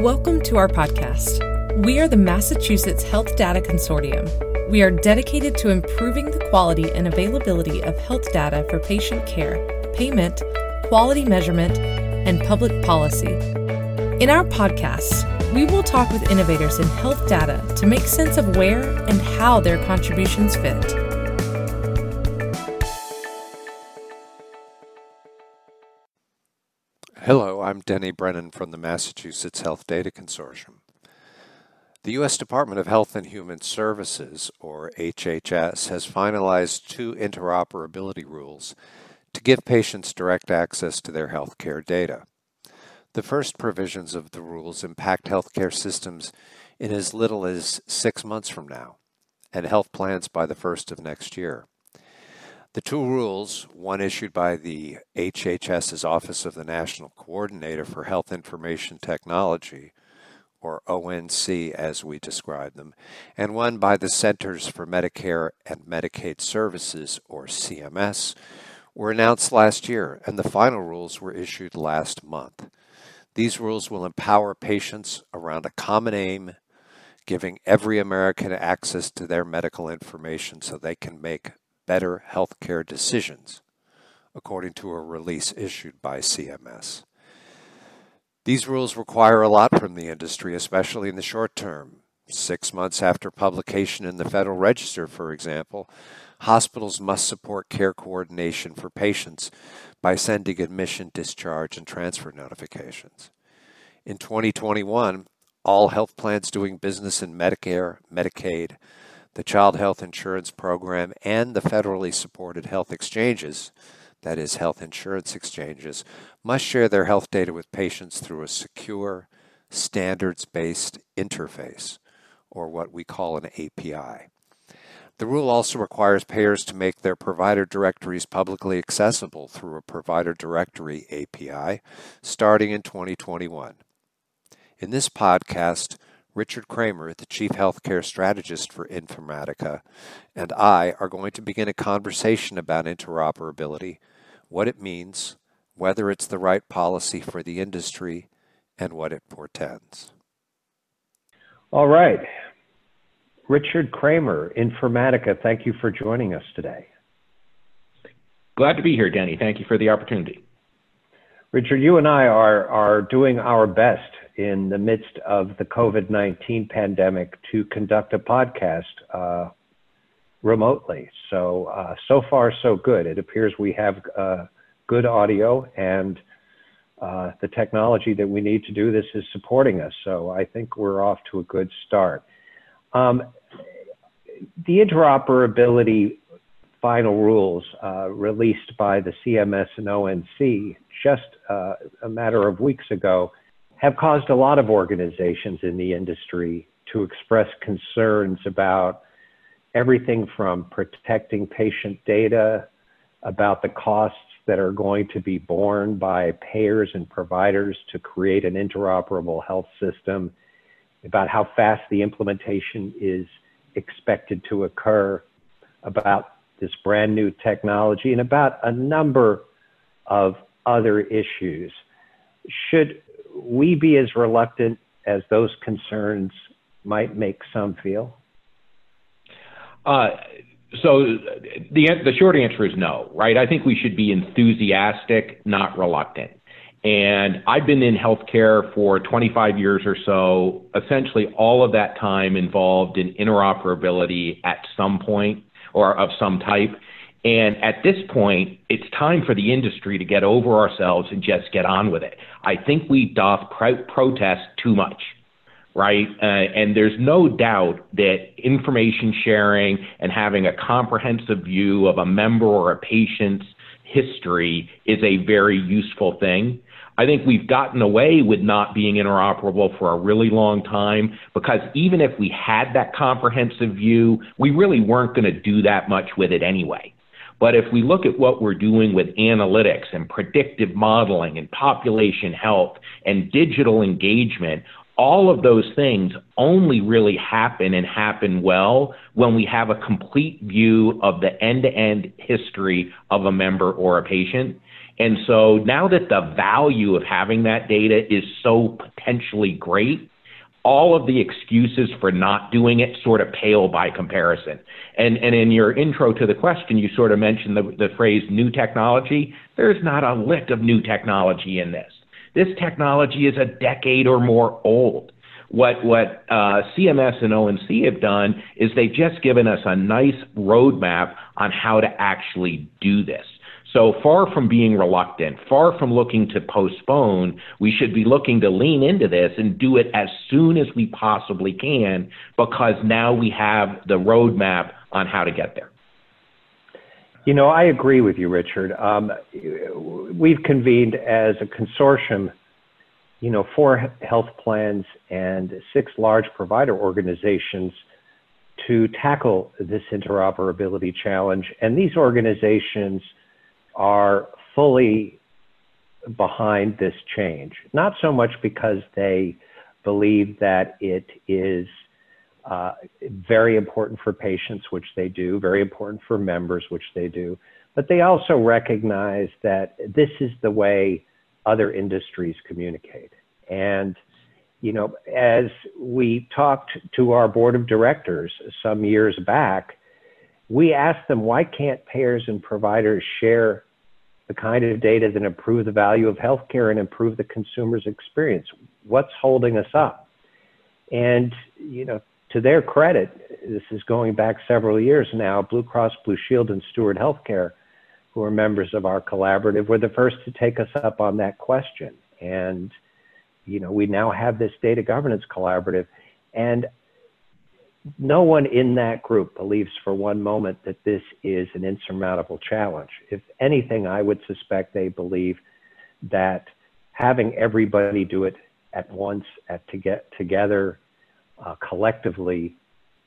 Welcome to our podcast. We are the Massachusetts Health Data Consortium. We are dedicated to improving the quality and availability of health data for patient care, payment, quality measurement, and public policy. In our podcast, we will talk with innovators in health data to make sense of where and how their contributions fit. I'm Denny Brennan from the Massachusetts Health Data Consortium. The U.S. Department of Health and Human Services, or HHS, has finalized two interoperability rules to give patients direct access to their healthcare data. The first provisions of the rules impact healthcare systems in as little as six months from now, and health plans by the first of next year. The two rules, one issued by the HHS's Office of the National Coordinator for Health Information Technology, or ONC as we describe them, and one by the Centers for Medicare and Medicaid Services, or CMS, were announced last year, and the final rules were issued last month. These rules will empower patients around a common aim, giving every American access to their medical information so they can make better healthcare decisions, according to a release issued by CMS. These rules require a lot from the industry, especially in the short term. Six months after publication in the Federal Register, for example, hospitals must support care coordination for patients by sending admission, discharge, and transfer notifications. In 2021, all health plans doing business in Medicare, Medicaid, the Child Health Insurance Program, and the federally supported health exchanges, that is, health insurance exchanges, must share their health data with patients through a secure, standards based interface, or what we call an API. The rule also requires payers to make their provider directories publicly accessible through a provider directory API starting in 2021. In this podcast, Richard Cramer, the Chief Healthcare Strategist for Informatica, and I are going to begin a conversation about interoperability, what it means, whether it's the right policy for the industry, and what it portends. All right. Richard Cramer, Informatica, thank you for joining us today. Glad to be here, Danny. Thank you for the opportunity. Richard, you and I are, are doing our best in the midst of the COVID 19 pandemic to conduct a podcast uh, remotely. So, uh, so far, so good. It appears we have uh, good audio and uh, the technology that we need to do this is supporting us. So, I think we're off to a good start. Um, the interoperability final rules uh, released by the CMS and ONC just uh, a matter of weeks ago have caused a lot of organizations in the industry to express concerns about everything from protecting patient data, about the costs that are going to be borne by payers and providers to create an interoperable health system, about how fast the implementation is expected to occur, about this brand new technology, and about a number of other issues. Should we be as reluctant as those concerns might make some feel? Uh, so the the short answer is no, right? I think we should be enthusiastic, not reluctant. And I've been in healthcare for 25 years or so. Essentially, all of that time involved in interoperability at some point or of some type. And at this point, it's time for the industry to get over ourselves and just get on with it. I think we doth pro- protest too much, right? Uh, and there's no doubt that information sharing and having a comprehensive view of a member or a patient's history is a very useful thing. I think we've gotten away with not being interoperable for a really long time because even if we had that comprehensive view, we really weren't going to do that much with it anyway. But if we look at what we're doing with analytics and predictive modeling and population health and digital engagement, all of those things only really happen and happen well when we have a complete view of the end to end history of a member or a patient. And so now that the value of having that data is so potentially great, all of the excuses for not doing it sort of pale by comparison. And, and in your intro to the question, you sort of mentioned the, the phrase new technology. There's not a lick of new technology in this. This technology is a decade or more old. What what uh, CMS and ONC have done is they've just given us a nice roadmap on how to actually do this. So far from being reluctant, far from looking to postpone, we should be looking to lean into this and do it as soon as we possibly can because now we have the roadmap on how to get there. You know, I agree with you, Richard. Um, we've convened as a consortium, you know, four health plans and six large provider organizations to tackle this interoperability challenge. And these organizations are fully behind this change, not so much because they believe that it is uh, very important for patients, which they do, very important for members, which they do, but they also recognize that this is the way other industries communicate. And, you know, as we talked to our board of directors some years back, we asked them, why can't payers and providers share the kind of data that improve the value of healthcare and improve the consumer's experience. What's holding us up? And, you know, to their credit, this is going back several years now, Blue Cross Blue Shield and Steward Healthcare, who are members of our collaborative, were the first to take us up on that question. And, you know, we now have this data governance collaborative. And no one in that group believes for one moment that this is an insurmountable challenge. If anything, I would suspect they believe that having everybody do it at once, at to get together uh, collectively,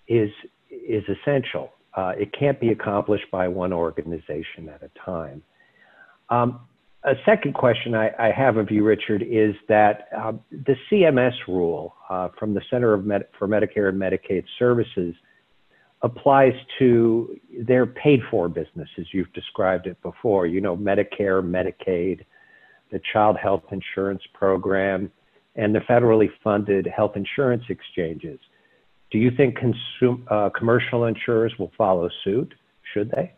is is essential. Uh, it can't be accomplished by one organization at a time. Um, a second question I, I, have of you, Richard, is that uh, the CMS rule uh, from the Center Med- for Medicare and Medicaid Services applies to their paid for business, as you've described it before. You know, Medicare, Medicaid, the Child Health Insurance Program, and the federally funded health insurance exchanges. Do you think consum- uh, commercial insurers will follow suit? Should they?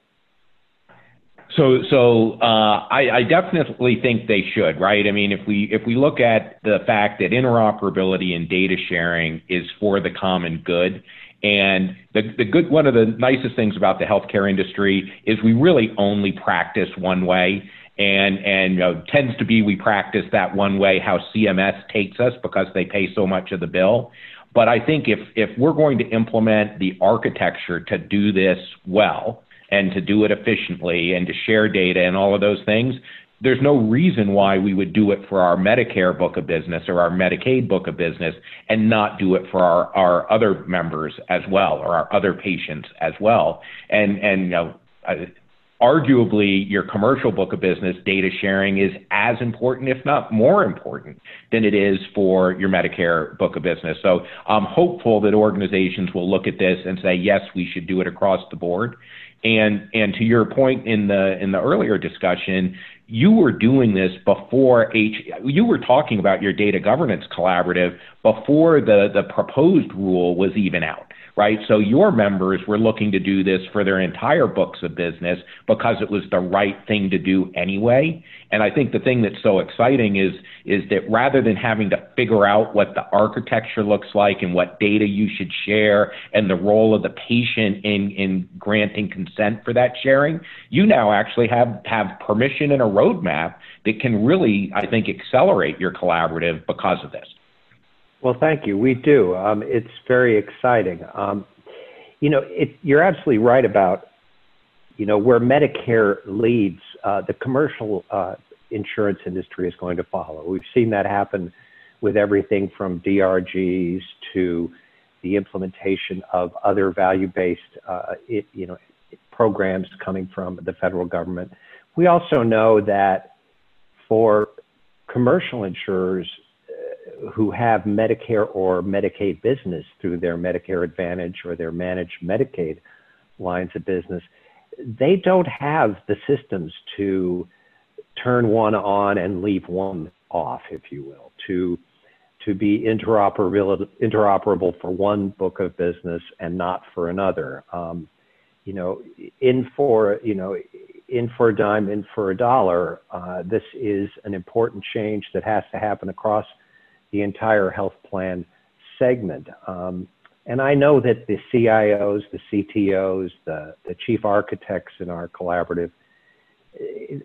So, so uh, I, I, definitely think they should, right? I mean, if we if we look at the fact that interoperability and data sharing is for the common good, and the the good one of the nicest things about the healthcare industry is we really only practice one way, and and you know, tends to be we practice that one way how CMS takes us because they pay so much of the bill. But I think if if we're going to implement the architecture to do this well and to do it efficiently and to share data and all of those things, there's no reason why we would do it for our Medicare book of business or our Medicaid book of business and not do it for our, our other members as well or our other patients as well. And, and you know, arguably your commercial book of business data sharing is as important, if not more important, than it is for your Medicare book of business. So I'm hopeful that organizations will look at this and say, yes, we should do it across the board. And and to your point in the in the earlier discussion, you were doing this before H. You were talking about your data governance collaborative before the the proposed rule was even out right? So your members were looking to do this for their entire books of business because it was the right thing to do anyway. And I think the thing that's so exciting is is that rather than having to figure out what the architecture looks like and what data you should share and the role of the patient in in granting consent for that sharing, you now actually have have permission and a roadmap that can really, I think, accelerate your collaborative because of this. Well, thank you. We do. Um, it's very exciting. Um, you know, it, you're absolutely right about, you know, where Medicare leads, uh, the commercial uh, insurance industry is going to follow. We've seen that happen with everything from DRGs to the implementation of other value-based, uh, it, you know, programs coming from the federal government. We also know that for commercial insurers, who have Medicare or Medicaid business through their Medicare Advantage or their managed Medicaid lines of business, they don't have the systems to turn one on and leave one off, if you will, to to be interoperable interoperable for one book of business and not for another. Um, you know, in for you know, in for a dime, in for a dollar. Uh, this is an important change that has to happen across the entire health plan segment. Um, and I know that the CIOs, the CTOs, the, the chief architects in our collaborative,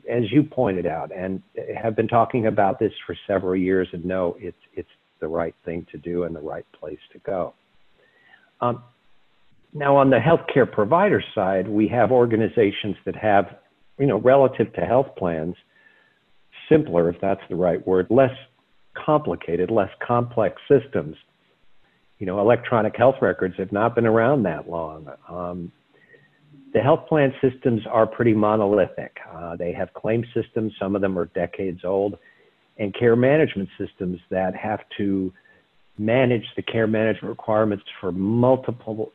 as you pointed out, and have been talking about this for several years and know it's, it's the right thing to do and the right place to go. Um, now, on the healthcare provider side, we have organizations that have, you know, relative to health plans, simpler, if that's the right word, less complicated, less complex systems you know, electronic health records have not been around that long. Um, the health plan systems are pretty monolithic. Uh, they have claim systems, some of them are decades old, and care management systems that have to manage the care management requirements for multiple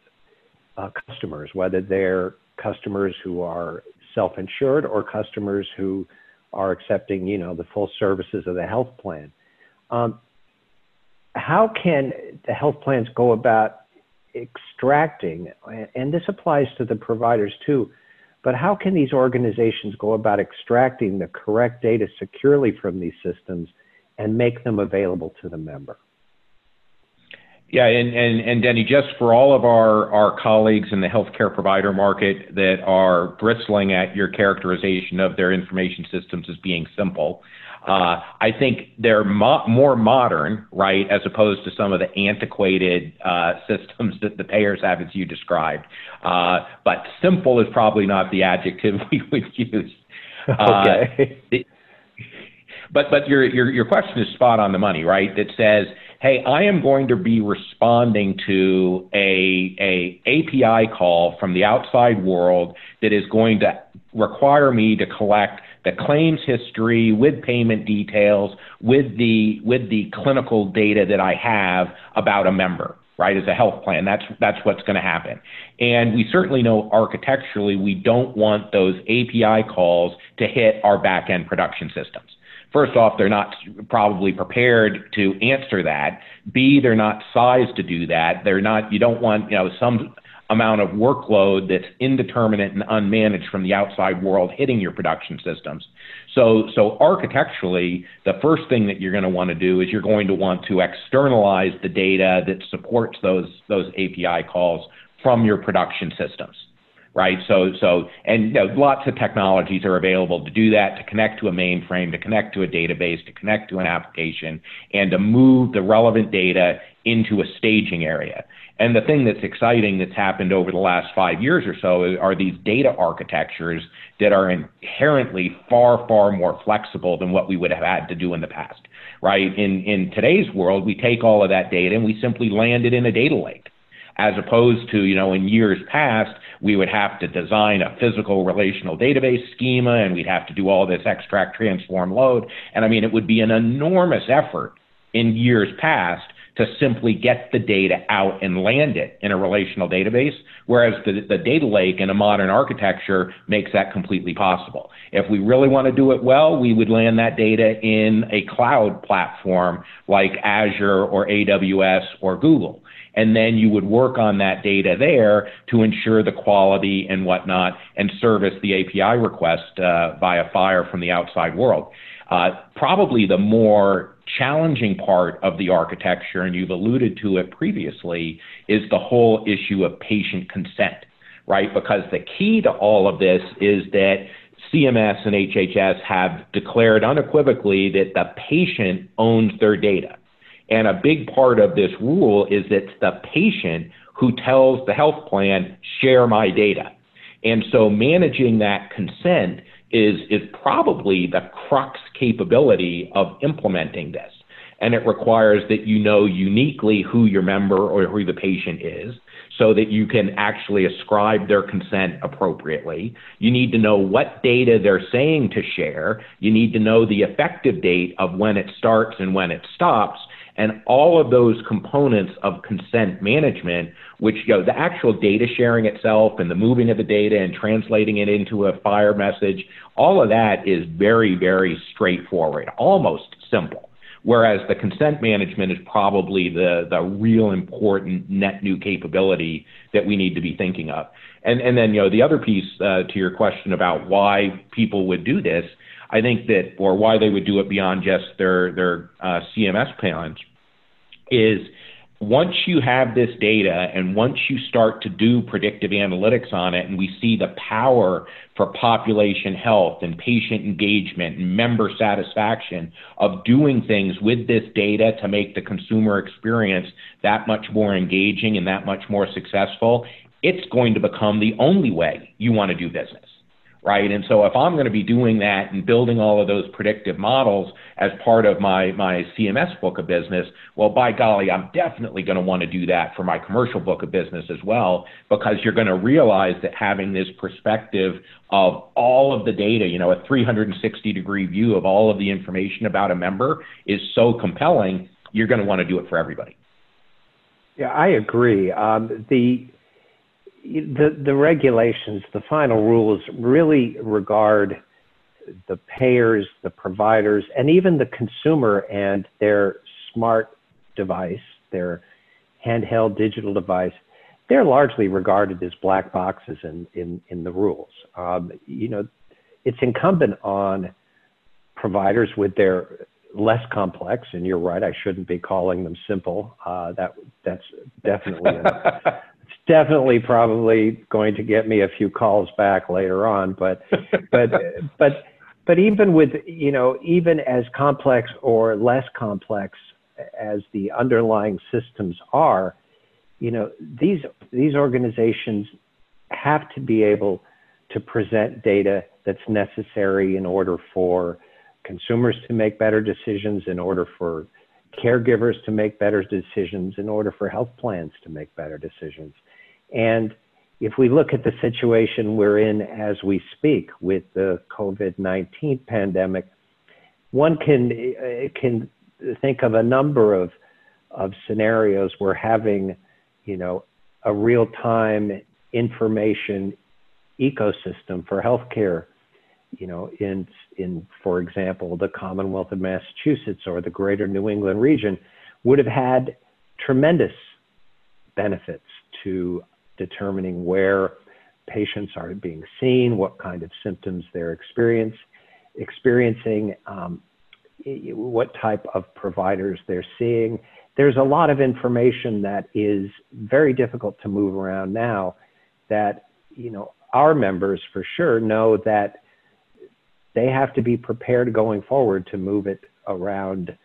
uh, customers, whether they're customers who are self-insured or customers who are accepting, you know, the full services of the health plan. Um, how can the health plans go about extracting, and this applies to the providers too, but how can these organizations go about extracting the correct data securely from these systems and make them available to the member? Yeah, and, and, and Denny, just for all of our, our colleagues in the healthcare provider market that are bristling at your characterization of their information systems as being simple, uh, I think they're mo- more modern, right, as opposed to some of the antiquated uh, systems that the payers have, as you described. Uh, but simple is probably not the adjective we would use. Uh, okay. but but your, your your question is spot on the money, right? That says, hey, I am going to be responding to a a API call from the outside world that is going to require me to collect the claims history with payment details, with the with the clinical data that I have about a member, right? As a health plan, that's that's what's going to happen. And we certainly know architecturally we don't want those API calls to hit our back end production systems. First off, they're not probably prepared to answer that. B, they're not sized to do that. They're not. You don't want you know some amount of workload that's indeterminate and unmanaged from the outside world hitting your production systems. So, so architecturally, the first thing that you're going to want to do is you're going to want to externalize the data that supports those those API calls from your production systems right? So, so, and you know, lots of technologies are available to do that, to connect to a mainframe, to connect to a database, to connect to an application, and to move the relevant data into a staging area. And the thing that's exciting that's happened over the last five years or so are these data architectures that are inherently far, far more flexible than what we would have had to do in the past, right? In, in today's world, we take all of that data and we simply land it in a data lake. As opposed to, you know, in years past, we would have to design a physical relational database schema and we'd have to do all this extract, transform, load. And I mean, it would be an enormous effort in years past to simply get the data out and land it in a relational database, whereas the, the data lake in a modern architecture makes that completely possible. If we really want to do it well, we would land that data in a cloud platform like Azure or AWS or Google. And then you would work on that data there to ensure the quality and whatnot and service the API request uh, via FHIR from the outside world. Uh, probably the more challenging part of the architecture, and you've alluded to it previously, is the whole issue of patient consent, right? Because the key to all of this is that CMS and HHS have declared unequivocally that the patient owns their data. And a big part of this rule is that the patient who tells the health plan, share my data. And so managing that consent is, is probably the crux capability of implementing this. And it requires that you know uniquely who your member or who the patient is so that you can actually ascribe their consent appropriately. You need to know what data they're saying to share. You need to know the effective date of when it starts and when it stops. And all of those components of consent management, which, you know, the actual data sharing itself and the moving of the data and translating it into a FHIR message, all of that is very, very straightforward, almost simple. Whereas the consent management is probably the, the real important net new capability that we need to be thinking of. And, and then, you know, the other piece uh, to your question about why people would do this, I think that, or why they would do it beyond just their, their uh, CMS plans, is once you have this data and once you start to do predictive analytics on it and we see the power for population health and patient engagement and member satisfaction of doing things with this data to make the consumer experience that much more engaging and that much more successful, it's going to become the only way you want to do business right? And so if I'm going to be doing that and building all of those predictive models as part of my, my CMS book of business, well, by golly, I'm definitely going to want to do that for my commercial book of business as well, because you're going to realize that having this perspective of all of the data, you know, a 360 degree view of all of the information about a member is so compelling, you're going to want to do it for everybody. Yeah, I agree. Um, the the, the regulations, the final rules really regard the payers, the providers, and even the consumer and their smart device, their handheld digital device, they're largely regarded as black boxes in, in, in the rules. Um, you know, it's incumbent on providers with their less complex, and you're right, I shouldn't be calling them simple. Uh, that that's definitely a, definitely probably going to get me a few calls back later on but but but but even with you know even as complex or less complex as the underlying systems are you know these these organizations have to be able to present data that's necessary in order for consumers to make better decisions in order for caregivers to make better decisions in order for health plans to make better decisions. And if we look at the situation we're in as we speak with the COVID 19 pandemic, one can, uh, can think of a number of, of scenarios. Where having, you know, a real time information ecosystem for healthcare, you know, in, in, for example, the Commonwealth of Massachusetts or the greater New England region would have had tremendous benefits to determining where patients are being seen, what kind of symptoms they're experience, experiencing, um, what type of providers they're seeing. There's a lot of information that is very difficult to move around now that, you know, our members for sure know that they have to be prepared going forward to move it around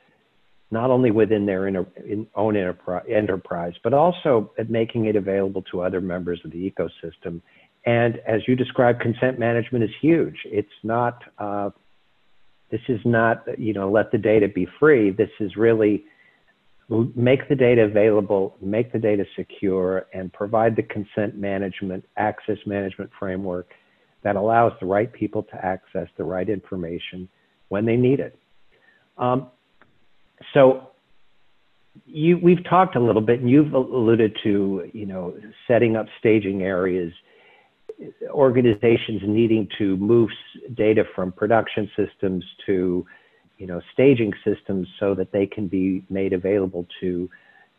not only within their inter, in own enterprise, but also at making it available to other members of the ecosystem. And as you described, consent management is huge. It's not, uh, this is not, you know, let the data be free. This is really make the data available, make the data secure, and provide the consent management, access management framework that allows the right people to access the right information when they need it. Um, so you, we've talked a little bit, and you've alluded to, you know, setting up staging areas, organizations needing to move data from production systems to, you know, staging systems so that they can be made available to,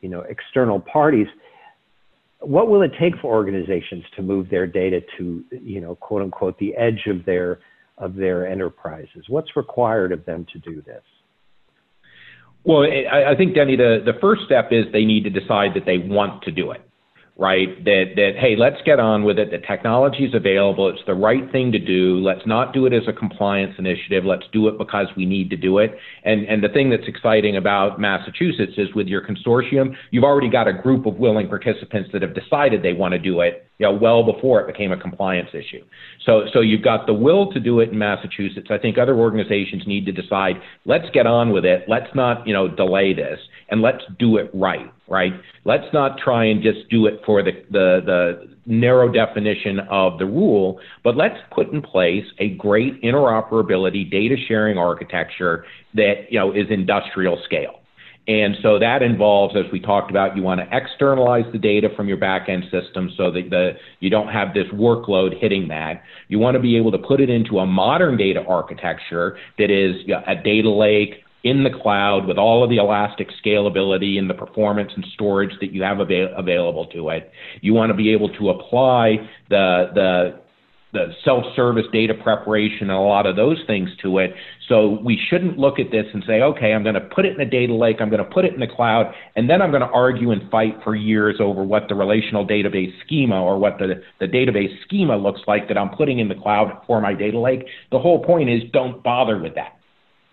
you know, external parties. What will it take for organizations to move their data to, you know, quote unquote, the edge of their of their enterprises? What's required of them to do this? Well, I, think, Denny, the, the first step is they need to decide that they want to do it right? That that hey, let's get on with it. The technology is available. It's the right thing to do. Let's not do it as a compliance initiative. Let's do it because we need to do it. And and the thing that's exciting about Massachusetts is with your consortium, you've already got a group of willing participants that have decided they want to do it. You know, well before it became a compliance issue. So so you've got the will to do it in Massachusetts. I think other organizations need to decide. Let's get on with it. Let's not you know delay this, and let's do it right right? Let's not try and just do it for the, the, the narrow definition of the rule, but let's put in place a great interoperability data sharing architecture that you know is industrial scale. And so that involves, as we talked about, you want to externalize the data from your backend system so that the, you don't have this workload hitting that. You want to be able to put it into a modern data architecture that is a data lake in the cloud with all of the elastic scalability and the performance and storage that you have avail- available to it. You want to be able to apply the, the the self-service data preparation and a lot of those things to it. So we shouldn't look at this and say, okay, I'm going to put it in a data lake, I'm going to put it in the cloud, and then I'm going to argue and fight for years over what the relational database schema or what the, the database schema looks like that I'm putting in the cloud for my data lake. The whole point is don't bother with that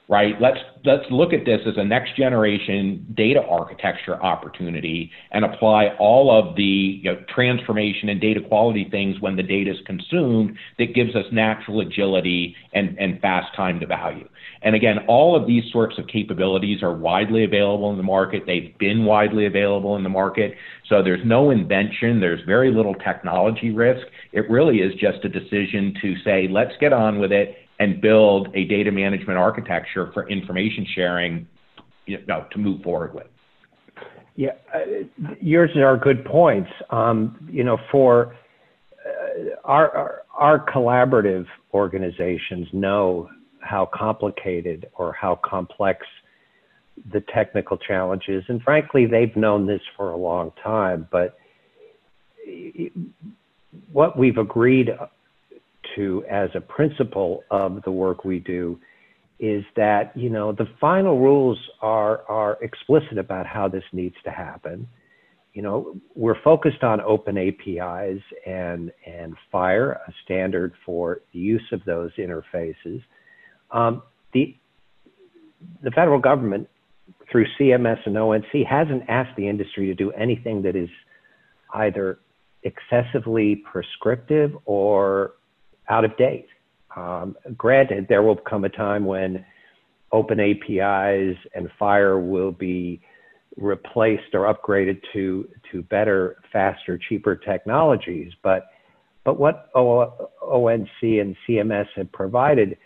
right? Let's let's look at this as a next generation data architecture opportunity and apply all of the you know, transformation and data quality things when the data is consumed that gives us natural agility and, and fast time to value. And again, all of these sorts of capabilities are widely available in the market. They've been widely available in the market. So there's no invention. There's very little technology risk. It really is just a decision to say, let's get on with it and build a data management architecture for information sharing you know, to move forward with. Yeah, uh, yours are good points. Um, you know, for uh, our, our, our collaborative organizations know how complicated or how complex the technical challenges, and frankly, they've known this for a long time. But what we've agreed to as a principle of the work we do is that you know the final rules are are explicit about how this needs to happen. You know we're focused on open apis and and FHIR a standard for the use of those interfaces. Um, the the federal government through cms and onc hasn't asked the industry to do anything that is either excessively prescriptive or out of date. Um, granted, there will come a time when open APIs and FHIR will be replaced or upgraded to to better, faster, cheaper technologies. But but what o- ONC and CMS have provided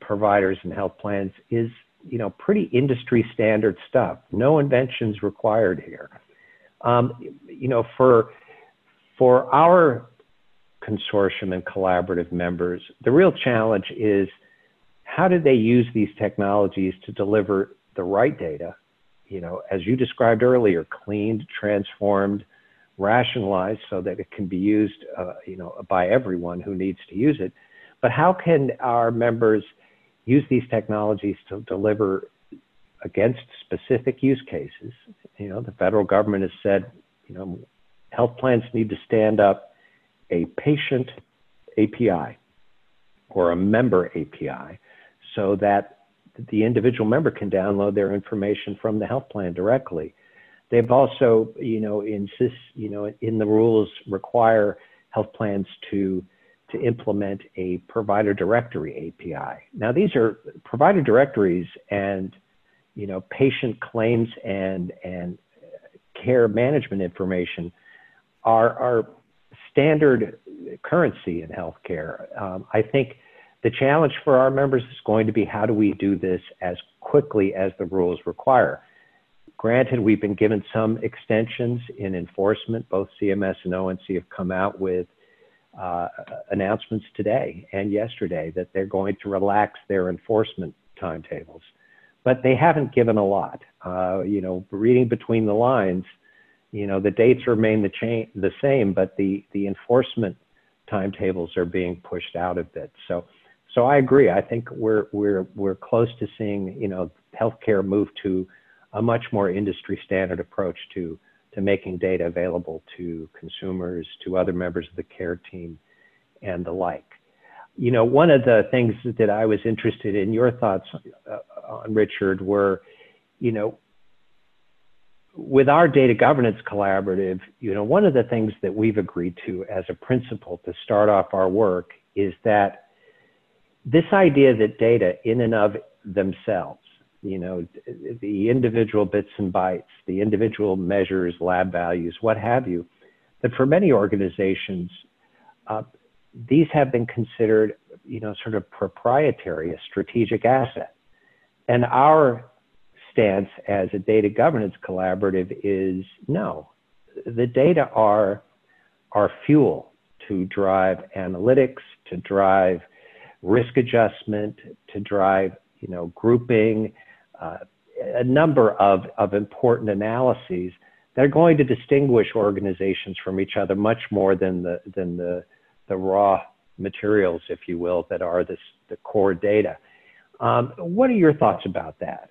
providers and health plans is you know pretty industry standard stuff. No inventions required here. Um, you know for for our consortium and collaborative members. The real challenge is how do they use these technologies to deliver the right data, you know, as you described earlier, cleaned, transformed, rationalized so that it can be used, uh, you know, by everyone who needs to use it. But how can our members use these technologies to deliver against specific use cases? You know, the federal government has said, you know, health plans need to stand up a patient API or a member API so that the individual member can download their information from the health plan directly. They've also, you know, insist, you know, in the rules require health plans to to implement a provider directory API. Now these are provider directories and you know patient claims and and care management information are are standard currency in healthcare. Um, I think the challenge for our members is going to be how do we do this as quickly as the rules require. Granted, we've been given some extensions in enforcement. Both CMS and ONC have come out with uh, announcements today and yesterday that they're going to relax their enforcement timetables, but they haven't given a lot. Uh, you know, reading between the lines, you know, the dates remain the, chain, the same, but the, the enforcement timetables are being pushed out a bit. So, so I agree. I think we're, we're, we're close to seeing, you know, healthcare move to a much more industry standard approach to, to making data available to consumers, to other members of the care team, and the like. You know, one of the things that I was interested in your thoughts uh, on, Richard, were, you know, with our data governance collaborative, you know, one of the things that we've agreed to as a principle to start off our work is that this idea that data in and of themselves, you know, the individual bits and bytes, the individual measures, lab values, what have you, that for many organizations, uh, these have been considered, you know, sort of proprietary, a strategic asset. And our stance as a data governance collaborative is no. The data are are fuel to drive analytics, to drive risk adjustment, to drive you know grouping, uh, a number of, of important analyses that are going to distinguish organizations from each other much more than the than the the raw materials, if you will, that are this, the core data. Um, what are your thoughts about that?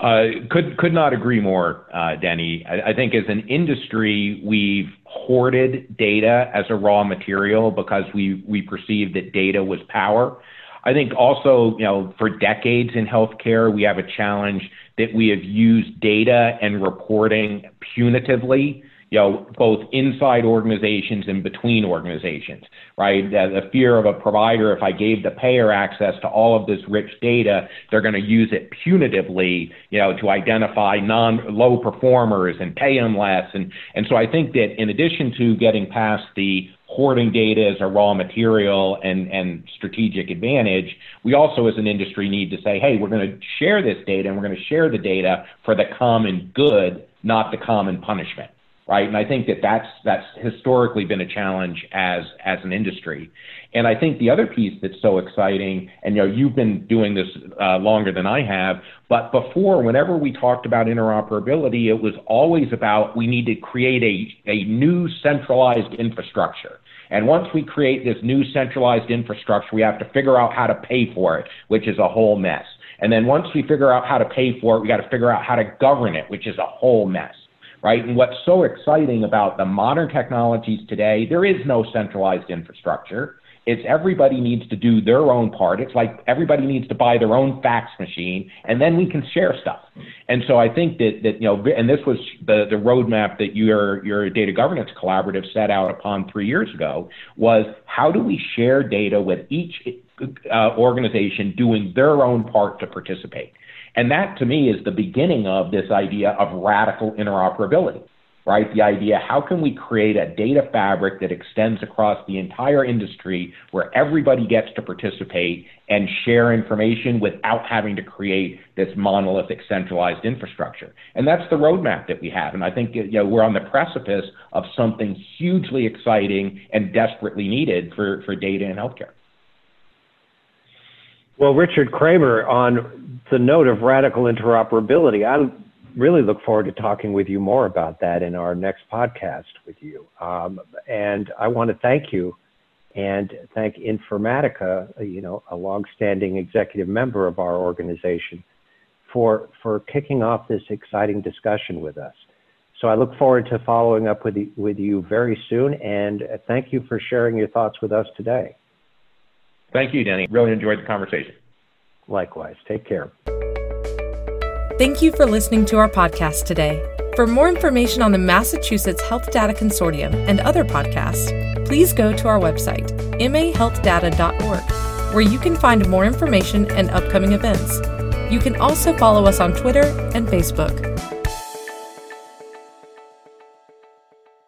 Uh, could could not agree more, uh, Denny. I, I, think as an industry, we've hoarded data as a raw material because we we perceive that data was power. I think also, you know, for decades in healthcare, we have a challenge that we have used data and reporting punitively you know, both inside organizations and between organizations, right? The, fear of a provider, if I gave the payer access to all of this rich data, they're going to use it punitively, you know, to identify non low performers and pay them less. And, and so I think that in addition to getting past the hoarding data as a raw material and, and strategic advantage, we also as an industry need to say, hey, we're going to share this data and we're going to share the data for the common good, not the common punishment right? And I think that that's that's historically been a challenge as as an industry. And I think the other piece that's so exciting, and you know, you've been doing this uh, longer than I have, but before, whenever we talked about interoperability, it was always about we need to create a, a new centralized infrastructure. And once we create this new centralized infrastructure, we have to figure out how to pay for it, which is a whole mess. And then once we figure out how to pay for it, we got to figure out how to govern it, which is a whole mess right? And what's so exciting about the modern technologies today, there is no centralized infrastructure. It's everybody needs to do their own part. It's like everybody needs to buy their own fax machine, and then we can share stuff. And so I think that that you know, and this was the the roadmap that your your data governance collaborative set out upon three years ago was how do we share data with each uh, organization doing their own part to participate. And that to me is the beginning of this idea of radical interoperability, right? The idea how can we create a data fabric that extends across the entire industry where everybody gets to participate and share information without having to create this monolithic centralized infrastructure. And that's the roadmap that we have. And I think you know, we're on the precipice of something hugely exciting and desperately needed for, for data in healthcare. Well, Richard Cramer, on the note of radical interoperability, I really look forward to talking with you more about that in our next podcast with you. Um, and I want to thank you and thank Informatica, you know, a longstanding executive member of our organization, for for kicking off this exciting discussion with us. So I look forward to following up with you, with you very soon, and thank you for sharing your thoughts with us today. Thank you, Denny. Really enjoyed the conversation. Likewise. Take care. Thank you for listening to our podcast today. For more information on the Massachusetts Health Data Consortium and other podcasts, please go to our website, mahealthdata.org, where you can find more information and upcoming events. You can also follow us on Twitter and Facebook.